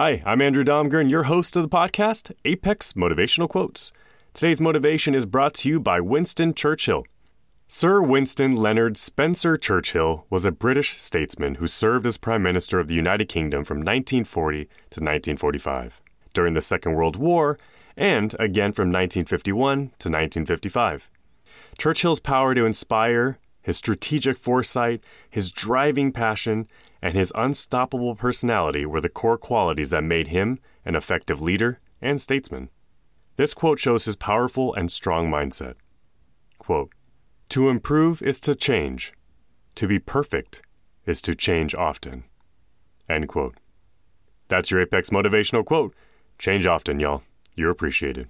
Hi, I'm Andrew Domgren, your host of the podcast, Apex Motivational Quotes. Today's motivation is brought to you by Winston Churchill. Sir Winston Leonard Spencer Churchill was a British statesman who served as Prime Minister of the United Kingdom from 1940 to 1945, during the Second World War, and again from 1951 to 1955. Churchill's power to inspire, his strategic foresight, his driving passion, and his unstoppable personality were the core qualities that made him an effective leader and statesman. This quote shows his powerful and strong mindset. Quote, to improve is to change. To be perfect is to change often. End quote. That's your Apex motivational quote. Change often, y'all. You're appreciated.